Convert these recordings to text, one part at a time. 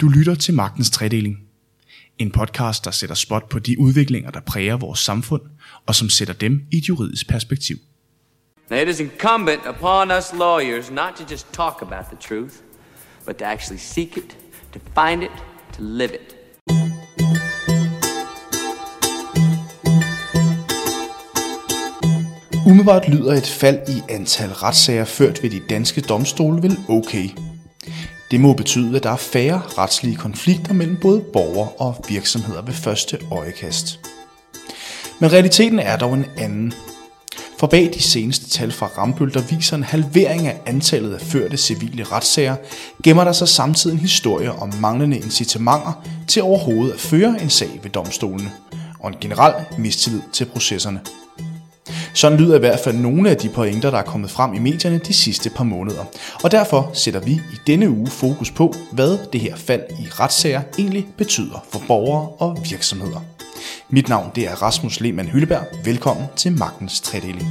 Du lytter til Magtens Tredeling. En podcast, der sætter spot på de udviklinger, der præger vores samfund, og som sætter dem i et juridisk perspektiv. Now, it is incumbent upon us lawyers not to just talk about the truth, but to actually seek it, to find it, to live it. Umiddelbart lyder et fald i antal retssager ført ved de danske domstole vel okay. Det må betyde, at der er færre retslige konflikter mellem både borgere og virksomheder ved første øjekast. Men realiteten er dog en anden. For bag de seneste tal fra Rambøl, der viser en halvering af antallet af førte civile retssager, gemmer der sig samtidig en historie om manglende incitamenter til overhovedet at føre en sag ved domstolene, og en generel mistillid til processerne. Sådan lyder i hvert fald nogle af de pointer, der er kommet frem i medierne de sidste par måneder. Og derfor sætter vi i denne uge fokus på, hvad det her fald i retssager egentlig betyder for borgere og virksomheder. Mit navn det er Rasmus Lehmann Hylleberg. Velkommen til Magtens Tredeling.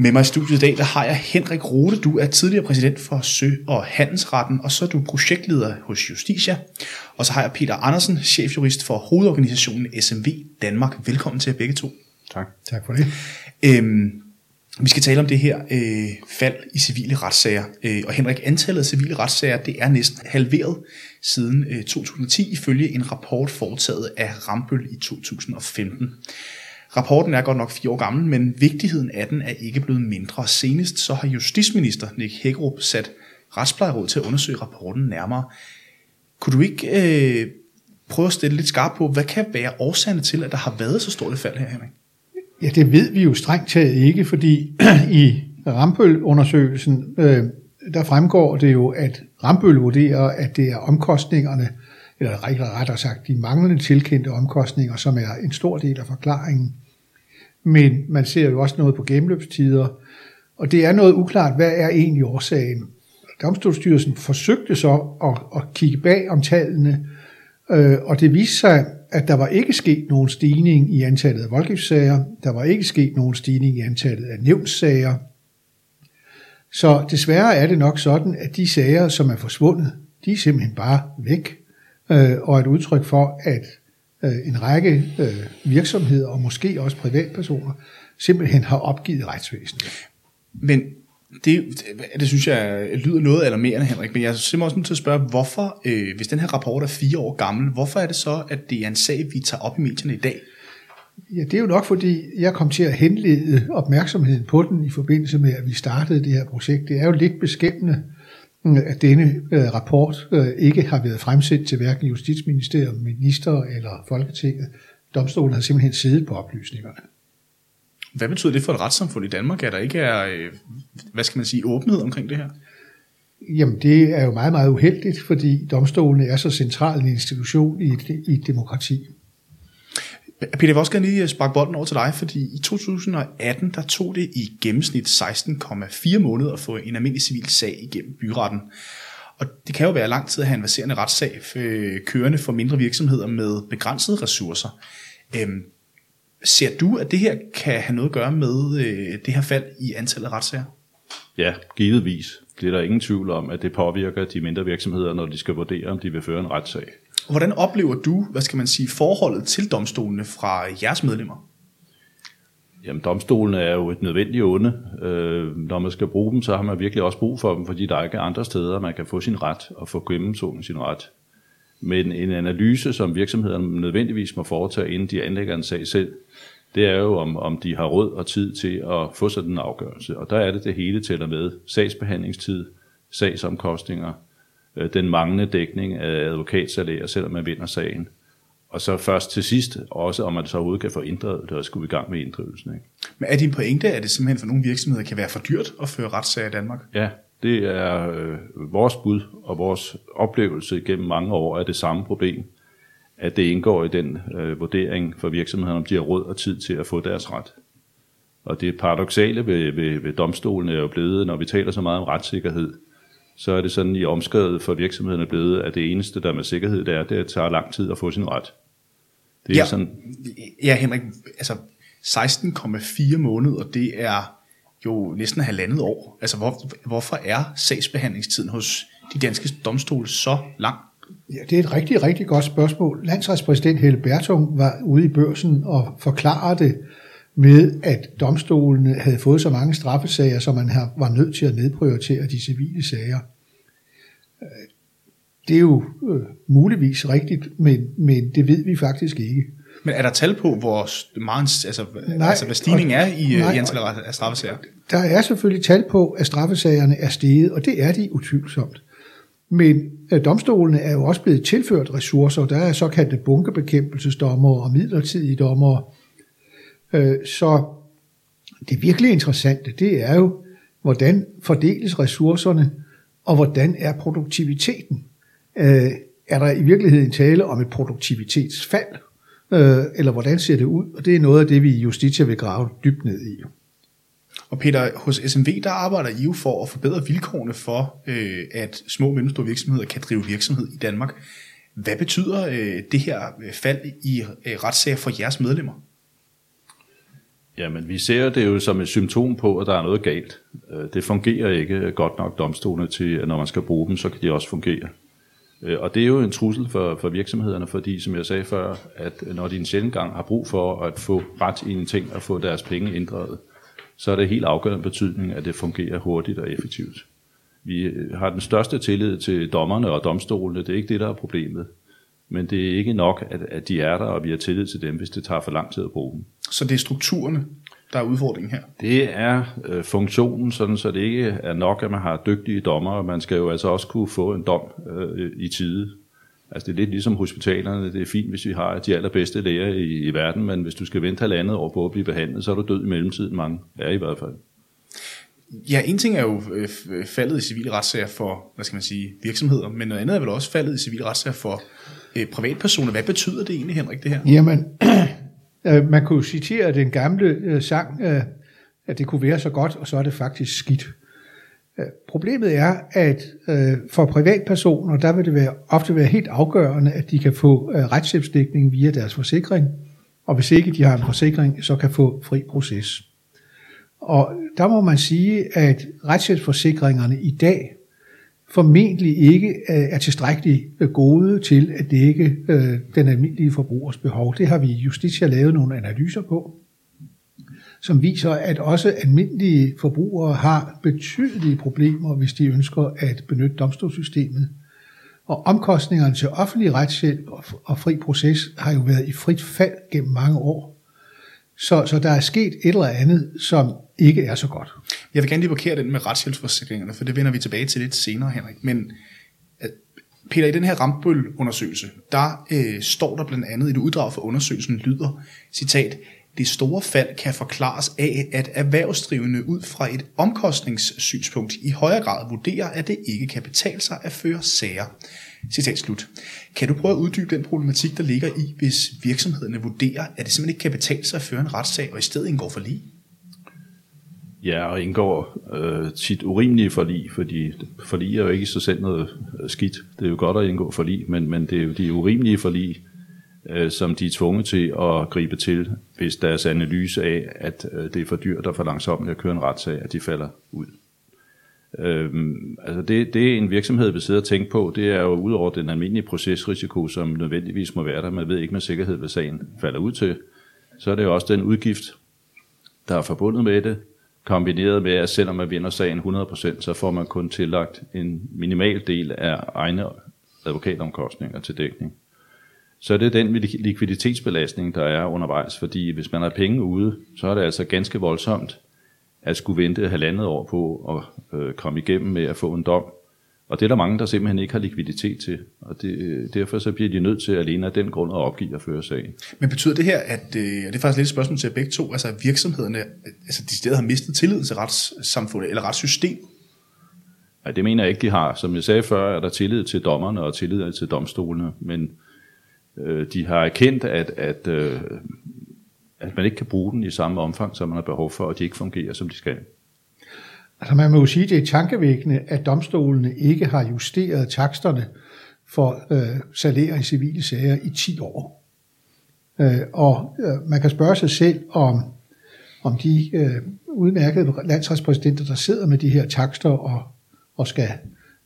Med mig i studiet i dag, der har jeg Henrik Rode. Du er tidligere præsident for Sø- og Handelsretten, og så er du projektleder hos Justitia. Og så har jeg Peter Andersen, chefjurist for hovedorganisationen SMV Danmark. Velkommen til jer begge to. Tak. Tak for det. Øhm, vi skal tale om det her øh, fald i civile retssager. Øh, og Henrik, antallet af civile retssager det er næsten halveret siden øh, 2010, ifølge en rapport foretaget af Rambøl i 2015. Rapporten er godt nok fire år gammel, men vigtigheden af den er ikke blevet mindre. Senest så har justitsminister Nick Hækkerup sat retsplejeråd til at undersøge rapporten nærmere. Kunne du ikke øh, prøve at stille lidt skarpt på, hvad kan være årsagerne til, at der har været så stort et fald her, Henrik? Ja, det ved vi jo strengt taget ikke, fordi i Rambøl-undersøgelsen, øh, der fremgår det jo, at Rambøl vurderer, at det er omkostningerne, eller rettere sagt de manglende tilkendte omkostninger, som er en stor del af forklaringen. Men man ser jo også noget på gennemløbstider, og det er noget uklart, hvad er egentlig årsagen. Domstolsstyrelsen forsøgte så at, at kigge bag om tallene, øh, og det viste sig, at der var ikke sket nogen stigning i antallet af voldgiftssager, der var ikke sket nogen stigning i antallet af nævnssager. Så desværre er det nok sådan, at de sager, som er forsvundet, de er simpelthen bare væk, øh, og et udtryk for, at øh, en række øh, virksomheder og måske også privatpersoner simpelthen har opgivet retsvæsenet. Men det, det synes jeg lyder noget alarmerende, Henrik, men jeg er simpelthen også nødt til at spørge, hvorfor, øh, hvis den her rapport er fire år gammel, hvorfor er det så, at det er en sag, vi tager op i medierne i dag? Ja, det er jo nok, fordi jeg kom til at henlede opmærksomheden på den i forbindelse med, at vi startede det her projekt. Det er jo lidt beskæmmende, at denne øh, rapport øh, ikke har været fremsat til hverken Justitsministeriet, minister eller Folketinget. Domstolen har simpelthen siddet på oplysningerne. Hvad betyder det for et retssamfund i Danmark, at der ikke er, øh, hvad skal man sige, åbenhed omkring det her? Jamen det er jo meget, meget uheldigt, fordi domstolene er så central en institution i et, i et demokrati. Peter, jeg vil også gerne lige øh, sparke bolden over til dig, fordi i 2018, der tog det i gennemsnit 16,4 måneder at få en almindelig civil sag igennem byretten. Og det kan jo være lang tid at have en verserende retssag øh, kørende for mindre virksomheder med begrænsede ressourcer. Øhm, ser du, at det her kan have noget at gøre med øh, det her fald i antallet af retssager? Ja, givetvis. Det er der ingen tvivl om, at det påvirker de mindre virksomheder, når de skal vurdere, om de vil føre en retssag. Hvordan oplever du, hvad skal man sige, forholdet til domstolene fra jeres medlemmer? Jamen, domstolene er jo et nødvendigt onde. Øh, når man skal bruge dem, så har man virkelig også brug for dem, fordi der er ikke andre steder, man kan få sin ret og få gennemsonet sin ret. Men en analyse, som virksomhederne nødvendigvis må foretage, inden de anlægger en sag selv, det er jo, om, om de har råd og tid til at få sådan en afgørelse. Og der er det det hele tæller med. Sagsbehandlingstid, sagsomkostninger, den manglende dækning af advokatsalærer, selvom man vinder sagen. Og så først til sidst også, om man så overhovedet kan få inddrevet det og skulle i gang med inddrivelsen. Ikke? Men er din pointe, at det simpelthen for nogle virksomheder kan være for dyrt at føre retssager i Danmark? Ja, det er øh, vores bud og vores oplevelse gennem mange år af det samme problem, at det indgår i den øh, vurdering for virksomhederne, om de har råd og tid til at få deres ret. Og det paradoxale ved, ved, ved domstolen er jo blevet, når vi taler så meget om retssikkerhed, så er det sådan i omskrevet for virksomhederne blevet, at det eneste, der med sikkerhed, det er, det tager lang tid at få sin ret. Det er ja, sådan... ja, Henrik, altså, 16,4 måneder, det er jo næsten halvandet år. Altså hvor, hvorfor er sagsbehandlingstiden hos de danske domstole så lang? Ja, det er et rigtig, rigtig godt spørgsmål. Landsretspræsident Helle Bertung var ude i børsen og forklarede det med, at domstolene havde fået så mange straffesager, så man var nødt til at nedprioritere de civile sager. Øh, det er jo øh, muligvis rigtigt, men, men det ved vi faktisk ikke. Men er der tal på, hvor meget, altså, nej, altså hvad stigningen er i, nej, i antal af straffesager? Der er selvfølgelig tal på, at straffesagerne er steget, og det er de utvivlsomt. Men øh, domstolene er jo også blevet tilført ressourcer. Der er såkaldte bunkebekæmpelsesdommer og midlertidige dommer. Øh, så det virkelig interessante, det er jo, hvordan fordeles ressourcerne, og hvordan er produktiviteten? Øh, er der i virkeligheden tale om et produktivitetsfald, øh, eller hvordan ser det ud? Og det er noget af det, vi i Justitia vil grave dybt ned i. Og Peter, hos SMV, der arbejder I jo for at forbedre vilkårene for, øh, at små og mellemstore virksomheder kan drive virksomhed i Danmark. Hvad betyder øh, det her fald i øh, retssager for jeres medlemmer? Jamen, vi ser det jo som et symptom på, at der er noget galt. Øh, det fungerer ikke godt nok domstolene til, at når man skal bruge dem, så kan de også fungere. Øh, og det er jo en trussel for, for virksomhederne, fordi som jeg sagde før, at når de en sjældent gang har brug for at få ret i en ting og få deres penge inddraget, så er det helt afgørende betydning, at det fungerer hurtigt og effektivt. Vi har den største tillid til dommerne og domstolene. Det er ikke det, der er problemet. Men det er ikke nok, at, at de er der, og vi har tillid til dem, hvis det tager for lang tid at bruge dem. Så det er strukturerne, der er udfordringen her? Det er øh, funktionen, sådan så det ikke er nok, at man har dygtige dommer. Man skal jo altså også kunne få en dom øh, i tide. Altså det er lidt ligesom hospitalerne. Det er fint, hvis vi har de allerbedste læger i, i verden, men hvis du skal vente halvandet år på at blive behandlet, så er du død i mellemtiden. Mange er i hvert fald. Ja, en ting er jo øh, faldet i civile retssager for, hvad skal man sige, virksomheder, men noget andet er vel også faldet i civile retssager for øh, privatpersoner. Hvad betyder det egentlig, Henrik, det her? Jamen, øh, man kunne jo citere den gamle øh, sang, øh, at det kunne være så godt, og så er det faktisk skidt. Øh, problemet er, at øh, for privatpersoner, der vil det være, ofte være helt afgørende, at de kan få øh, retshjælpsdækning via deres forsikring, og hvis ikke de har en forsikring, så kan få fri proces. Og der må man sige, at retshjælpsforsikringerne i dag formentlig ikke øh, er tilstrækkeligt øh, gode til at dække øh, den almindelige forbrugers behov. Det har vi i Justitia lavet nogle analyser på som viser, at også almindelige forbrugere har betydelige problemer, hvis de ønsker at benytte domstolssystemet. Og omkostningerne til offentlig retshjælp og fri proces har jo været i frit fald gennem mange år. Så, så der er sket et eller andet, som ikke er så godt. Jeg vil gerne lige blokere den med retshjælpsforsikringerne, for det vender vi tilbage til lidt senere, Henrik. Men øh, Peter, i den her Rambøl-undersøgelse, der øh, står der blandt andet et uddrag for undersøgelsen lyder, citat, det store fald kan forklares af, at erhvervsdrivende ud fra et omkostningssynspunkt i højere grad vurderer, at det ikke kan betale sig at føre sager. Citat slut. Kan du prøve at uddybe den problematik, der ligger i, hvis virksomhederne vurderer, at det simpelthen ikke kan betale sig at føre en retssag, og i stedet indgår for lige? Ja, og indgår øh, tit urimelige forlig, fordi forlig er jo ikke i sig selv noget øh, skidt. Det er jo godt at indgå forlig, men, men det er jo de urimelige forlig, øh, som de er tvunget til at gribe til, hvis deres analyse af, at øh, det er for dyrt og for langsomt at køre en retssag, at de falder ud. Øhm, altså det, det en virksomhed vil sidde og tænke på, det er jo ud over den almindelige procesrisiko, som nødvendigvis må være der, man ved ikke med sikkerhed, hvad sagen falder ud til, så er det jo også den udgift, der er forbundet med det, kombineret med, at selvom man vinder sagen 100%, så får man kun tillagt en minimal del af egne advokatomkostninger til dækning så det er den likviditetsbelastning, der er undervejs. Fordi hvis man har penge ude, så er det altså ganske voldsomt at skulle vente halvandet år på at øh, komme igennem med at få en dom. Og det er der mange, der simpelthen ikke har likviditet til. Og det, derfor så bliver de nødt til alene af den grund at opgive at føre sagen. Men betyder det her, at, øh, og det er faktisk lidt et spørgsmål til begge to, altså at virksomhederne altså de steder har mistet tilliden til retssamfundet eller retssystemet? Nej, det mener jeg ikke, de har. Som jeg sagde før, er der tillid til dommerne og tillid til domstolene. Men Øh, de har erkendt, at, at, øh, at man ikke kan bruge den i samme omfang, som man har behov for, og de ikke fungerer, som de skal. Altså man må jo sige, at det er tankevækkende, at domstolene ikke har justeret taksterne for øh, salærer i civile sager i 10 år. Øh, og øh, man kan spørge sig selv, om, om de øh, udmærkede landsretspræsidenter, der sidder med de her takster og, og skal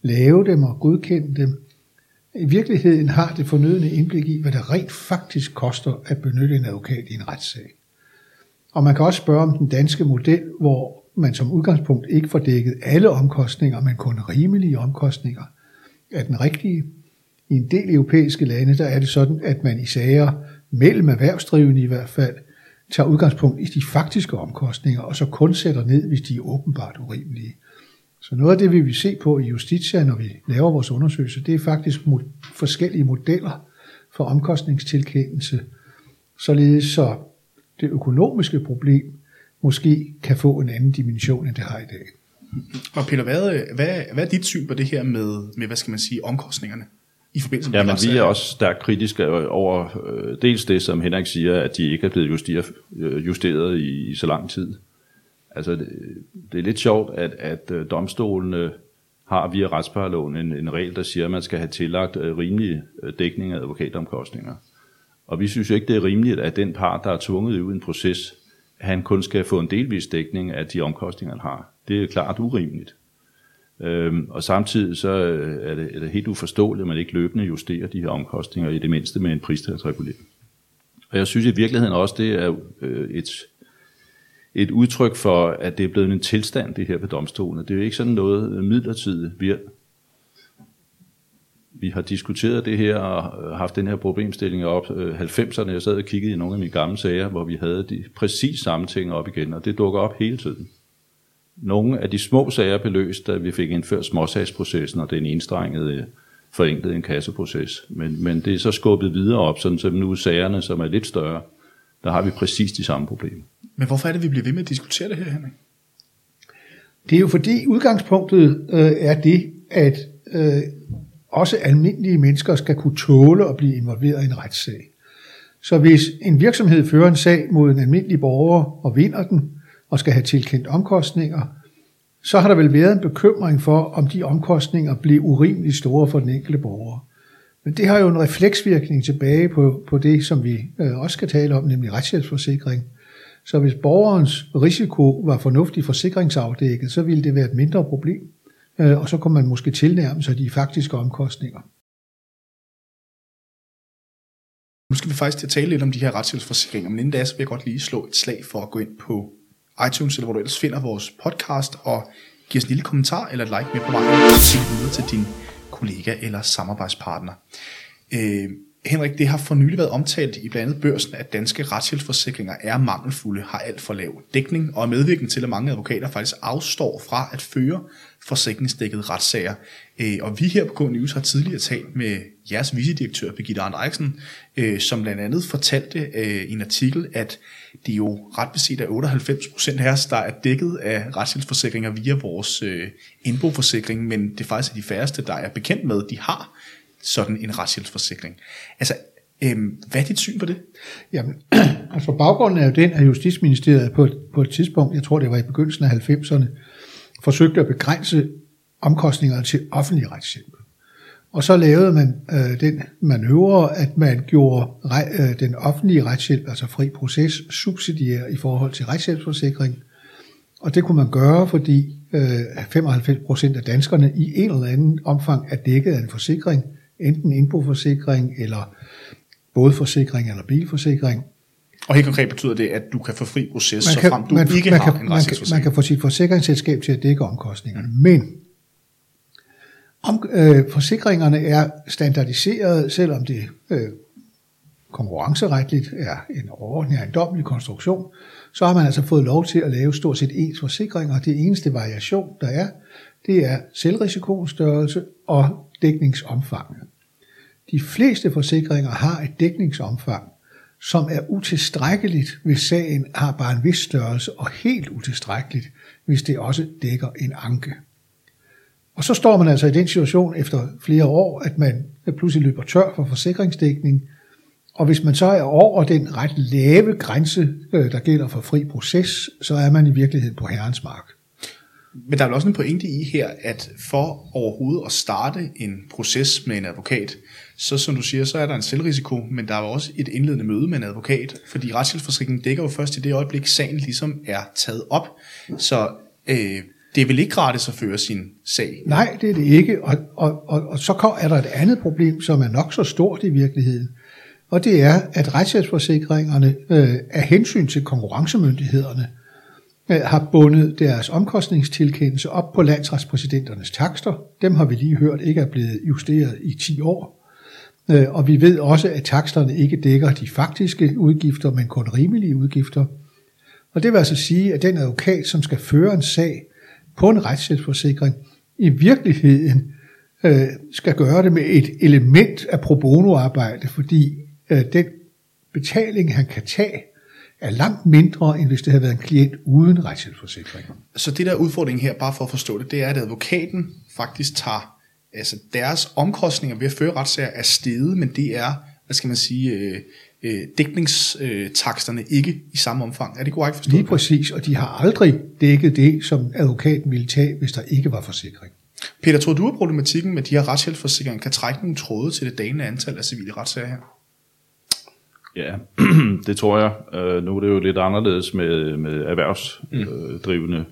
lave dem og godkende dem, i virkeligheden har det fornødne indblik i, hvad det rent faktisk koster at benytte en advokat i en retssag. Og man kan også spørge om den danske model, hvor man som udgangspunkt ikke får dækket alle omkostninger, men kun rimelige omkostninger, er den rigtige. I en del europæiske lande, der er det sådan, at man i sager mellem erhvervsdrivende i hvert fald, tager udgangspunkt i de faktiske omkostninger, og så kun sætter ned, hvis de er åbenbart urimelige. Så noget af det, vi vil se på i Justitia, når vi laver vores undersøgelse, det er faktisk forskellige modeller for omkostningstilkendelse, således så det økonomiske problem måske kan få en anden dimension, end det har i dag. Og Peter, hvad, hvad, hvad er dit syn på det her med, med hvad skal man sige, omkostningerne? i forbindelse med Ja, men vi er også stærkt kritiske over øh, dels det, som Henrik siger, at de ikke er blevet justeret, øh, justeret i, i så lang tid. Altså, det, det er lidt sjovt, at, at øh, domstolene har via retsparloven en, en regel, der siger, at man skal have tillagt øh, rimelig øh, dækning af advokatomkostninger. Og vi synes jo ikke, det er rimeligt, at den part, der er tvunget ud i en proces, han kun skal få en delvis dækning af de omkostninger, han har. Det er klart urimeligt. Øhm, og samtidig så er det, er det helt uforståeligt, at man ikke løbende justerer de her omkostninger, i det mindste med en pristalsregulering. Og jeg synes i virkeligheden også, det er et udtryk for, at det er blevet en tilstand, det her ved domstolen. Det er jo ikke sådan noget midlertidigt. Vi har, vi har diskuteret det her og øh, haft den her problemstilling op. Øh, 90'erne, jeg sad og kiggede i nogle af mine gamle sager, hvor vi havde de præcis samme ting op igen, og det dukker op hele tiden. Nogle af de små sager blev løst, da vi fik indført småsagsprocessen og den enstrengede øh, forenklede en kasseproces. Men, men det er så skubbet videre op, sådan så nu sagerne, som er lidt større, der har vi præcis de samme problemer. Men hvorfor er det, vi bliver ved med at diskutere det her, Henrik? Det er jo fordi udgangspunktet øh, er det, at øh, også almindelige mennesker skal kunne tåle at blive involveret i en retssag. Så hvis en virksomhed fører en sag mod en almindelig borger og vinder den, og skal have tilkendt omkostninger, så har der vel været en bekymring for, om de omkostninger bliver urimeligt store for den enkelte borger. Men det har jo en refleksvirkning tilbage på, på det, som vi øh, også skal tale om, nemlig retshjælpsforsikring. Så hvis borgerens risiko var fornuftigt forsikringsafdækket, så ville det være et mindre problem, øh, og så kunne man måske tilnærme sig de faktiske omkostninger. Nu skal vi faktisk tale lidt om de her retshjælpsforsikringer, men inden da, så vil jeg godt lige slå et slag for at gå ind på iTunes, eller hvor du ellers finder vores podcast, og give os en lille kommentar eller et like med på vejen, og sig videre til din kollega eller samarbejdspartner. Øh, Henrik, det har for nylig været omtalt i blandt andet børsen, at danske retshjælpsforsikringer er mangelfulde, har alt for lav dækning og er medvirkende til, at mange advokater faktisk afstår fra at føre forsikringsdækket retssager. Øh, og vi her på K-News har tidligere talt med jeres vicedirektør, Birgitte Andriksen, øh, som blandt andet fortalte øh, i en artikel, at det jo ret beset er 98% her, der er dækket af retshjælpsforsikringer via vores øh, indboforsikring, men det er faktisk de færreste, der er bekendt med, de har sådan en retshjælpsforsikring. Altså, øhm, hvad er dit syn på det? Jamen, altså baggrunden er jo den, at Justitsministeriet på et, på et tidspunkt, jeg tror det var i begyndelsen af 90'erne, forsøgte at begrænse omkostningerne til offentlig retshjælp. Og så lavede man øh, den manøvre, at man gjorde øh, den offentlige retshjælp, altså fri proces, subsidiær i forhold til retshjælpsforsikring. Og det kunne man gøre, fordi øh, 95% af danskerne i en eller anden omfang er dækket af en forsikring, enten indboforsikring eller bådforsikring eller bilforsikring. Og helt konkret betyder det, at du kan få fri proces, så frem du man, ikke man har kan, en man kan, man kan få sit forsikringsselskab til at dække omkostningerne. Men om, øh, forsikringerne er standardiseret, selvom det øh, konkurrenceretligt er en overordnet ejendommelig konstruktion, så har man altså fået lov til at lave stort set ens forsikringer. Det eneste variation, der er, det er selvrisikoens størrelse og dækningsomfanget. De fleste forsikringer har et dækningsomfang, som er utilstrækkeligt, hvis sagen har bare en vis størrelse, og helt utilstrækkeligt, hvis det også dækker en anke. Og så står man altså i den situation efter flere år, at man pludselig løber tør for forsikringsdækning, og hvis man så er over den ret lave grænse, øh, der gælder for fri proces, så er man i virkeligheden på herrens mark. Men der er vel også en pointe i her, at for overhovedet at starte en proces med en advokat, så som du siger, så er der en selvrisiko, men der er jo også et indledende møde med en advokat, fordi retshjælpsforsikringen dækker jo først i det øjeblik, sagen ligesom er taget op. Så øh, det er vel ikke gratis at føre sin sag? Nej, det er det ikke. Og, og, og, og så er der et andet problem, som er nok så stort i virkeligheden. Og det er, at retshjælpsforsikringerne øh, af hensyn til konkurrencemyndighederne øh, har bundet deres omkostningstilkendelse op på landsretspræsidenternes takster. Dem har vi lige hørt ikke er blevet justeret i 10 år. Øh, og vi ved også, at taksterne ikke dækker de faktiske udgifter, men kun rimelige udgifter. Og det vil altså sige, at den advokat, som skal føre en sag på en retshjælpsforsikring, i virkeligheden øh, skal gøre det med et element af pro bono-arbejde, fordi øh, den betaling, han kan tage, er langt mindre, end hvis det havde været en klient uden retshjælpsforsikring. Så det der udfordring her, bare for at forstå det, det er, at advokaten faktisk tager, altså deres omkostninger ved at føre retssager er steget, men det er, hvad skal man sige, øh, øh, dækningstaksterne ikke i samme omfang. Er det korrekt forstået? Lige præcis, og de har aldrig dækket det, som advokaten ville tage, hvis der ikke var forsikring. Peter, tror du, at problematikken med de her retshjælpsforsikringer kan trække nogle tråde til det dagende antal af civile retssager her? Ja, det tror jeg. Uh, nu er det jo lidt anderledes med, med erhvervsdrivende mm.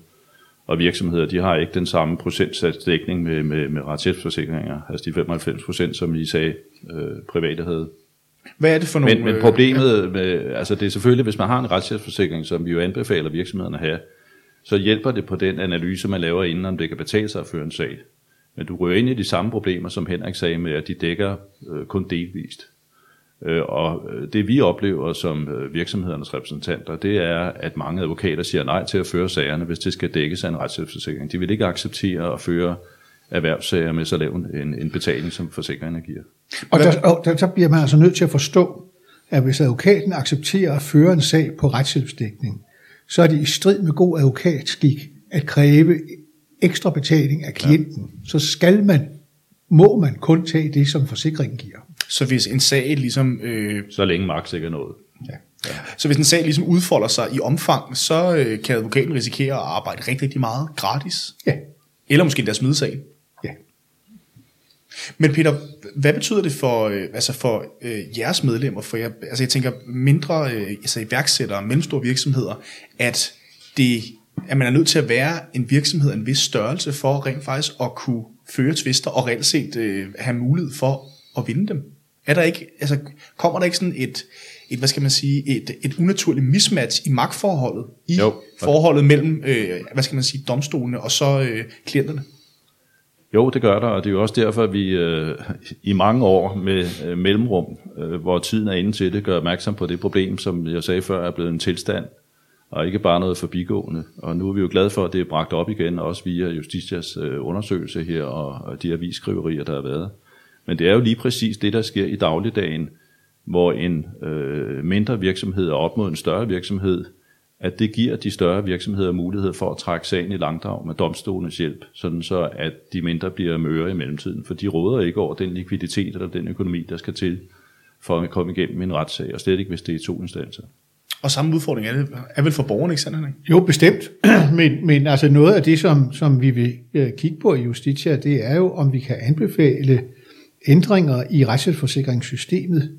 Og virksomheder. De har ikke den samme procentsatsdækning med, med, med retshjælpsforsikringer, altså de 95 procent, som I sagde, uh, private havde. Hvad er det for nogle... Men, men problemet, med, altså det er selvfølgelig, hvis man har en retshjælpsforsikring, som vi jo anbefaler virksomhederne at have, så hjælper det på den analyse, man laver inden, om det kan betale sig at føre en sag. Men du rører ind i de samme problemer, som Henrik sagde med, at de dækker øh, kun delvist. Øh, og det vi oplever som øh, virksomhedernes repræsentanter, det er, at mange advokater siger nej til at føre sagerne, hvis det skal dækkes af en retshjælpsforsikring. De vil ikke acceptere at føre erhvervssager med så lav en, en betaling, som forsikringen giver. Og der, og der, der bliver man altså nødt til at forstå, at hvis advokaten accepterer at føre en sag på retshjælpsdækning, så er det i strid med god advokatskik at kræve ekstra betaling af klienten. Ja. Så skal man, må man kun tage det, som forsikringen giver. Så hvis en sag ligesom... Øh, så længe magt ikke er noget. Ja. Ja. Så hvis en sag ligesom udfolder sig i omfang, så øh, kan advokaten risikere at arbejde rigtig, rigtig meget gratis. Ja. Eller måske deres smide sagen. Ja. Men Peter, hvad betyder det for, øh, altså for øh, jeres medlemmer? For jeg, altså jeg tænker mindre øh, altså iværksættere, mellemstore virksomheder, at, det, at man er nødt til at være en virksomhed af en vis størrelse for rent faktisk at kunne føre tvister og reelt set øh, have mulighed for at vinde dem. Er der ikke, altså, kommer der ikke sådan et, et, hvad skal man sige, et, et unaturligt mismatch i magtforholdet, i jo. forholdet mellem, øh, hvad skal man sige, domstolene og så øh, klienterne? Jo, det gør der, og det er jo også derfor, at vi øh, i mange år med øh, mellemrum, øh, hvor tiden er inde til det, gør opmærksom på det problem, som jeg sagde før, er blevet en tilstand, og ikke bare noget forbigående. Og nu er vi jo glade for, at det er bragt op igen, også via Justitias øh, undersøgelse her, og, og de avisskriverier, der har været. Men det er jo lige præcis det, der sker i dagligdagen, hvor en øh, mindre virksomhed er op mod en større virksomhed, at det giver de større virksomheder mulighed for at trække sagen i langdrag med domstolens hjælp, sådan så at de mindre bliver møre i mellemtiden, for de råder ikke over den likviditet eller den økonomi, der skal til for at komme igennem en retssag, og slet ikke hvis det er to instanser. Og samme udfordring er, det, er vel for borgerne, ikke sandt? Jo, bestemt. men, men altså noget af det, som, som vi vil øh, kigge på i Justitia, det er jo, om vi kan anbefale ændringer i retshjælpsforsikringssystemet.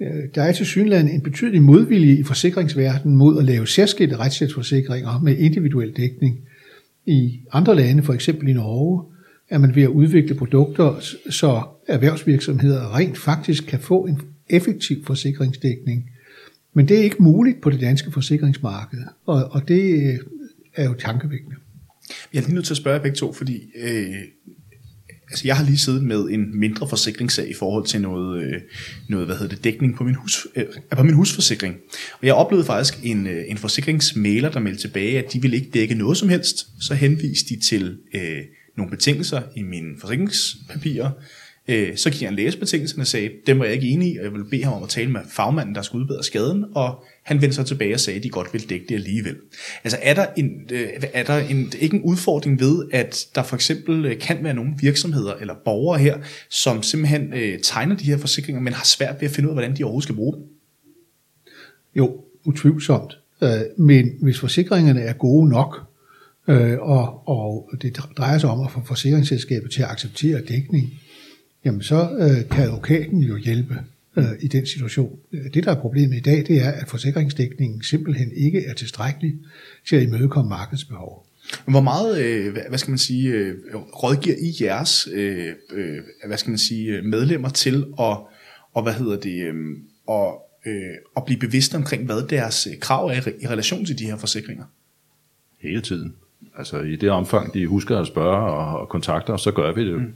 Øh, der er til synligheden en betydelig modvilje i forsikringsverdenen mod at lave særskilte retshjælpsforsikringer med individuel dækning. I andre lande, for eksempel i Norge, er man ved at udvikle produkter, så erhvervsvirksomheder rent faktisk kan få en effektiv forsikringsdækning. Men det er ikke muligt på det danske forsikringsmarked, og, og det øh, er jo tankevækkende. Jeg er lige nødt til at spørge begge to, fordi øh, altså jeg har lige siddet med en mindre forsikringssag i forhold til noget, øh, noget hvad hedder det, dækning på min, hus, øh, på min husforsikring. Og jeg oplevede faktisk en, øh, en forsikringsmæler, der meldte tilbage, at de ville ikke dække noget som helst. Så henviste de til øh, nogle betingelser i mine forsikringspapirer, Øh, så gik jeg en læsebetingelserne og sagde, dem var jeg ikke enig i, og jeg ville bede ham om at tale med fagmanden, der skulle udbedre skaden, og han vendte sig tilbage og sagde, at de godt ville dække det alligevel. Altså er der, en, øh, er der en, ikke en udfordring ved, at der for eksempel øh, kan være nogle virksomheder eller borgere her, som simpelthen øh, tegner de her forsikringer, men har svært ved at finde ud af, hvordan de overhovedet skal bruge dem? Jo, utvivlsomt. Øh, men hvis forsikringerne er gode nok, og, og det drejer sig om at få forsikringsselskabet til at acceptere dækning, jamen så øh, kan advokaten jo hjælpe øh, i den situation. Det, der er problemet i dag, det er, at forsikringsdækningen simpelthen ikke er tilstrækkelig til at imødekomme markedsbehov. Hvor meget, øh, hvad skal man sige, øh, rådgiver I jeres, øh, øh, hvad skal man sige, medlemmer til at, og hvad hedder det, øh, og, øh, at blive bevidste omkring, hvad deres krav er i relation til de her forsikringer? Hele tiden. Altså i det omfang, de husker at spørge og, og kontakte os, så gør vi det jo. Mm.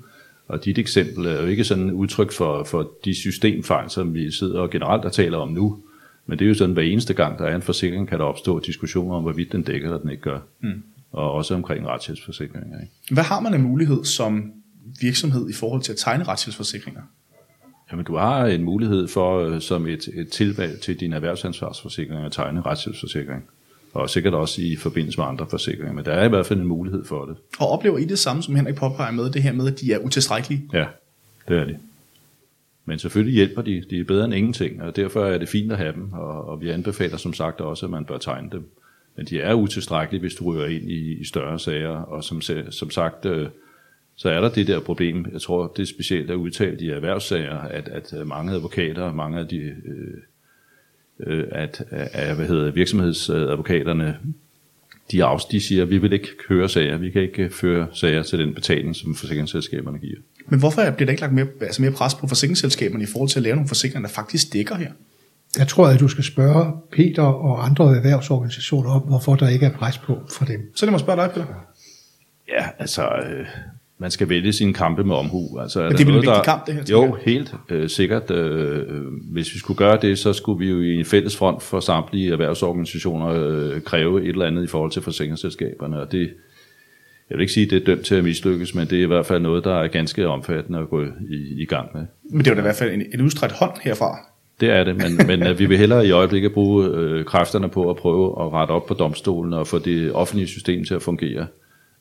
Og dit eksempel er jo ikke sådan udtryk for, for de systemfejl, som vi sidder og generelt og taler om nu. Men det er jo sådan, hver eneste gang, der er en forsikring, kan der opstå diskussioner om, hvorvidt den dækker eller den ikke gør. Mm. Og også omkring retshjælpsforsikringer. Ikke? Hvad har man af mulighed som virksomhed i forhold til at tegne retshjælpsforsikringer? Jamen, du har en mulighed for, øh, som et, et tilvalg til din erhvervsansvarsforsikring, at tegne retshjælpsforsikring og sikkert også i forbindelse med andre forsikringer, men der er i hvert fald en mulighed for det. Og oplever I det samme, som Henrik påpeger med, det her med, at de er utilstrækkelige? Ja, det er de. Men selvfølgelig hjælper de, de er bedre end ingenting, og derfor er det fint at have dem, og, og vi anbefaler som sagt også, at man bør tegne dem. Men de er utilstrækkelige, hvis du ryger ind i, i større sager, og som, som sagt, øh, så er der det der problem, jeg tror, det er specielt er udtalt i erhvervssager, at, at mange advokater, mange af de øh, øh, at, at hvad hedder, virksomhedsadvokaterne de, afs, de siger, at vi vil ikke køre sager, vi kan ikke føre sager til den betaling, som forsikringsselskaberne giver. Men hvorfor bliver der ikke lagt mere, altså mere pres på forsikringsselskaberne i forhold til at lave nogle forsikringer, der faktisk dækker her? Jeg tror, at du skal spørge Peter og andre erhvervsorganisationer om, hvorfor der ikke er pres på for dem. Så det må spørge dig, Peter. Ja, altså, øh, man skal vælge sine kampe med omhu. Altså, Men det er vel en vigtig kamp, det her? Jo, helt øh, sikkert. Øh, hvis vi skulle gøre det, så skulle vi jo i en fælles front for samtlige erhvervsorganisationer øh, kræve et eller andet i forhold til forsikringsselskaberne, og det, jeg vil ikke sige, at det er dømt til at mislykkes, men det er i hvert fald noget, der er ganske omfattende at gå i, i gang med. Men det er jo i hvert fald en, en udstrækt hånd herfra. Det er det, men, men øh, vi vil hellere i øjeblikket bruge øh, kræfterne på at prøve at rette op på domstolen og få det offentlige system til at fungere.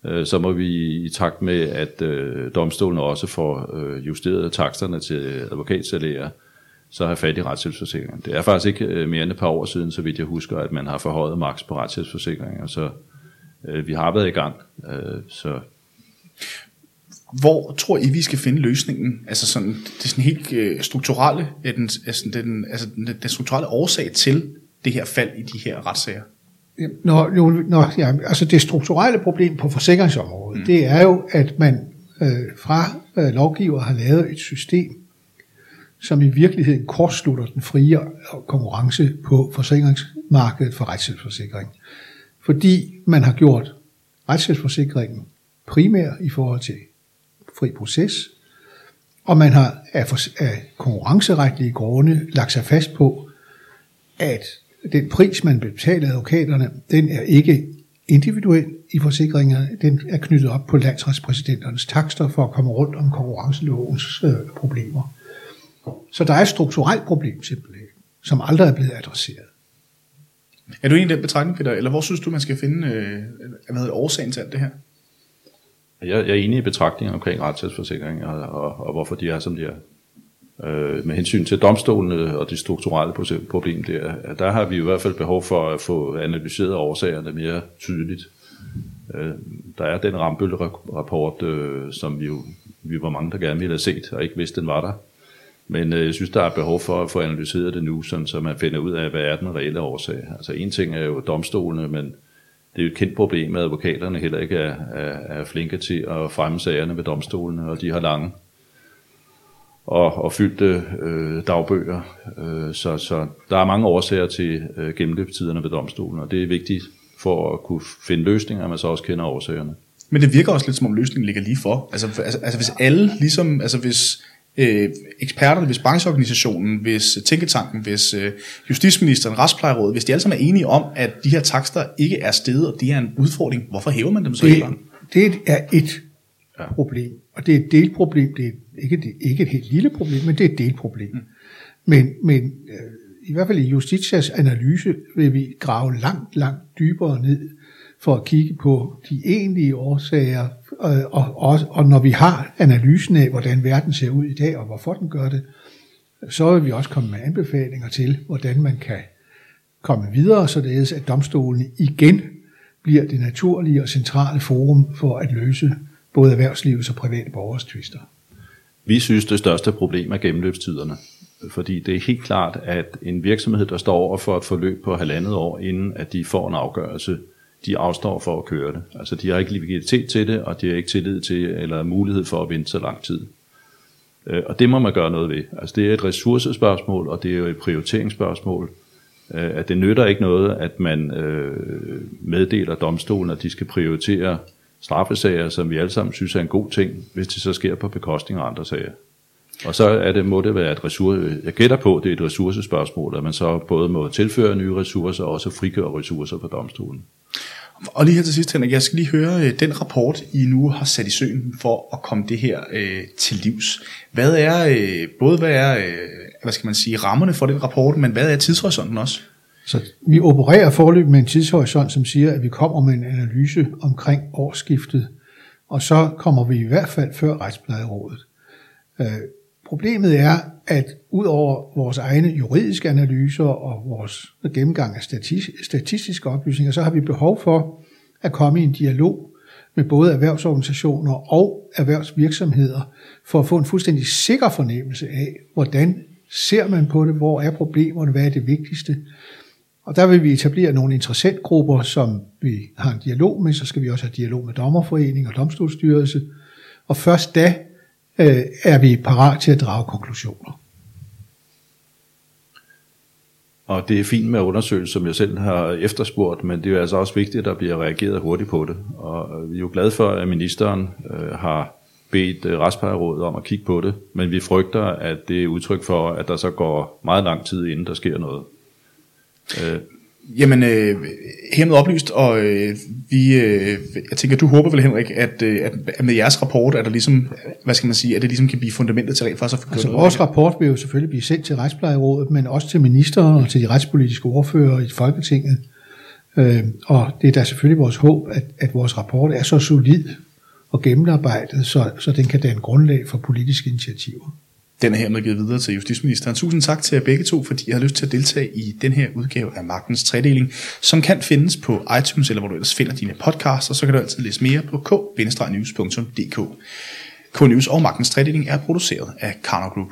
Øh, så må vi i takt med, at øh, domstolen også får øh, justeret taksterne til advokatsalærer, så har fat i retshjælpsforsikringen. Det er faktisk ikke øh, mere end et par år siden, så vidt jeg husker, at man har forhøjet maks på retshjælpsforsikringer, så øh, vi har været i gang. Øh, så hvor tror I, vi skal finde løsningen? Altså sådan, det er sådan helt strukturelle, den, altså den, altså den strukturelle årsag til det her fald i de her retssager? Når, jo, når, ja, altså det strukturelle problem på forsikringsområdet, mm. det er jo, at man øh, fra øh, lovgiver har lavet et system, som i virkeligheden kortslutter den frie konkurrence på forsikringsmarkedet for retshjælpsforsikring. Fordi man har gjort retshjælpsforsikringen primær i forhold til fri proces, og man har af, af konkurrenceretlige grunde lagt sig fast på, at den pris, man betaler advokaterne, den er ikke individuel i forsikringerne. Den er knyttet op på landsretspræsidenternes takster for at komme rundt om konkurrencelovens øh, problemer. Så der er et strukturelt problem simpelthen, som aldrig er blevet adresseret. Er du enig i den betragtning, Peter, eller hvor synes du, man skal finde øh, hvad hedder, årsagen til alt det her? Jeg, jeg er enig i betragtningen omkring retshjælpsforsikring og, og, og hvorfor de er, som de er. Øh, med hensyn til domstolene og det strukturelle problem der, der har vi i hvert fald behov for at få analyseret årsagerne mere tydeligt. Øh, der er den Rambøl-rapport, øh, som vi jo vi var mange, der gerne ville have set, og ikke vidste, den var der. Men øh, jeg synes, der er behov for at få analyseret det nu, sådan, så man finder ud af, hvad er den reelle årsag. Altså en ting er jo domstolene, men det er jo et kendt problem, at advokaterne heller ikke er, er, er flinke til at fremme sagerne ved domstolene, og de har lange og, og fyldte øh, dagbøger. Øh, så, så der er mange årsager til øh, gennemløbstiderne ved domstolen, og det er vigtigt for at kunne finde løsninger, at man så også kender årsagerne. Men det virker også lidt som om løsningen ligger lige for. Altså, altså, altså hvis alle ligesom, altså hvis øh, eksperterne, hvis brancheorganisationen, hvis tænketanken, hvis øh, justitsministeren, retsplejerådet, hvis de alle sammen er enige om, at de her takster ikke er stedet, og de er en udfordring, hvorfor hæver man dem så det, Det er et problem, og det er et delproblem, det er ikke, det, ikke et helt lille problem, men det er et delproblem. Mm. Men, men øh, i hvert fald i Justitias analyse vil vi grave langt, langt dybere ned for at kigge på de egentlige årsager, øh, og, og, og når vi har analysen af, hvordan verden ser ud i dag, og hvorfor den gør det, så vil vi også komme med anbefalinger til, hvordan man kan komme videre, således at domstolen igen bliver det naturlige og centrale forum for at løse både erhvervslivets og private borgers tvister. Vi synes, det største problem er gennemløbstiderne. Fordi det er helt klart, at en virksomhed, der står over for et forløb på halvandet år, inden at de får en afgørelse, de afstår for at køre det. Altså de har ikke likviditet til det, og de har ikke tillid til eller mulighed for at vente så lang tid. Øh, og det må man gøre noget ved. Altså det er et ressourcespørgsmål, og det er jo et prioriteringsspørgsmål. Øh, at det nytter ikke noget, at man øh, meddeler domstolen, at de skal prioritere straffesager, som vi alle sammen synes er en god ting, hvis det så sker på bekostning af andre sager. Og så er det, må det være et ressource, jeg gætter på, det er et ressourcespørgsmål, at man så både må tilføre nye ressourcer og også frigøre ressourcer på domstolen. Og lige her til sidst, Henrik, jeg skal lige høre øh, den rapport, I nu har sat i søen for at komme det her øh, til livs. Hvad er, øh, både hvad er, øh, hvad skal man sige, rammerne for den rapport, men hvad er tidshorisonten også? Så vi opererer forløb med en tidshorisont, som siger, at vi kommer med en analyse omkring årsskiftet, og så kommer vi i hvert fald før retsplejerådet. Øh, problemet er, at udover vores egne juridiske analyser og vores gennemgang af statistiske oplysninger, så har vi behov for at komme i en dialog med både erhvervsorganisationer og erhvervsvirksomheder, for at få en fuldstændig sikker fornemmelse af, hvordan ser man på det, hvor er problemerne, hvad er det vigtigste, og der vil vi etablere nogle interessentgrupper, som vi har en dialog med. Så skal vi også have dialog med dommerforening og domstolsstyrelse. Og først da øh, er vi parat til at drage konklusioner. Og det er fint med undersøgelser, som jeg selv har efterspurgt, men det er jo altså også vigtigt, at der bliver reageret hurtigt på det. Og øh, vi er jo glade for, at ministeren øh, har bedt øh, Retsplejerådet om at kigge på det, men vi frygter, at det er udtryk for, at der så går meget lang tid, inden der sker noget. Øh, Jamen, øh, hermed oplyst, og øh, vi, øh, jeg tænker, du håber vel, Henrik, at, øh, at med jeres rapport, er der ligesom, hvad skal man sige, at det ligesom kan blive fundamentet til rent at få Altså, vores rapport vil jo selvfølgelig blive sendt til Retsplejerådet, men også til ministeren og til de retspolitiske ordfører i Folketinget. Øh, og det er da selvfølgelig vores håb, at, at vores rapport er så solid og gennemarbejdet, så, så den kan danne grundlag for politiske initiativer. Den er hermed givet videre til justitsministeren. Tusind tak til jer begge to, fordi I har lyst til at deltage i den her udgave af Magtens Tredeling, som kan findes på iTunes, eller hvor du ellers finder dine podcasts, og så kan du altid læse mere på k-news.dk. K-News og Magtens Tredeling er produceret af Karner Group.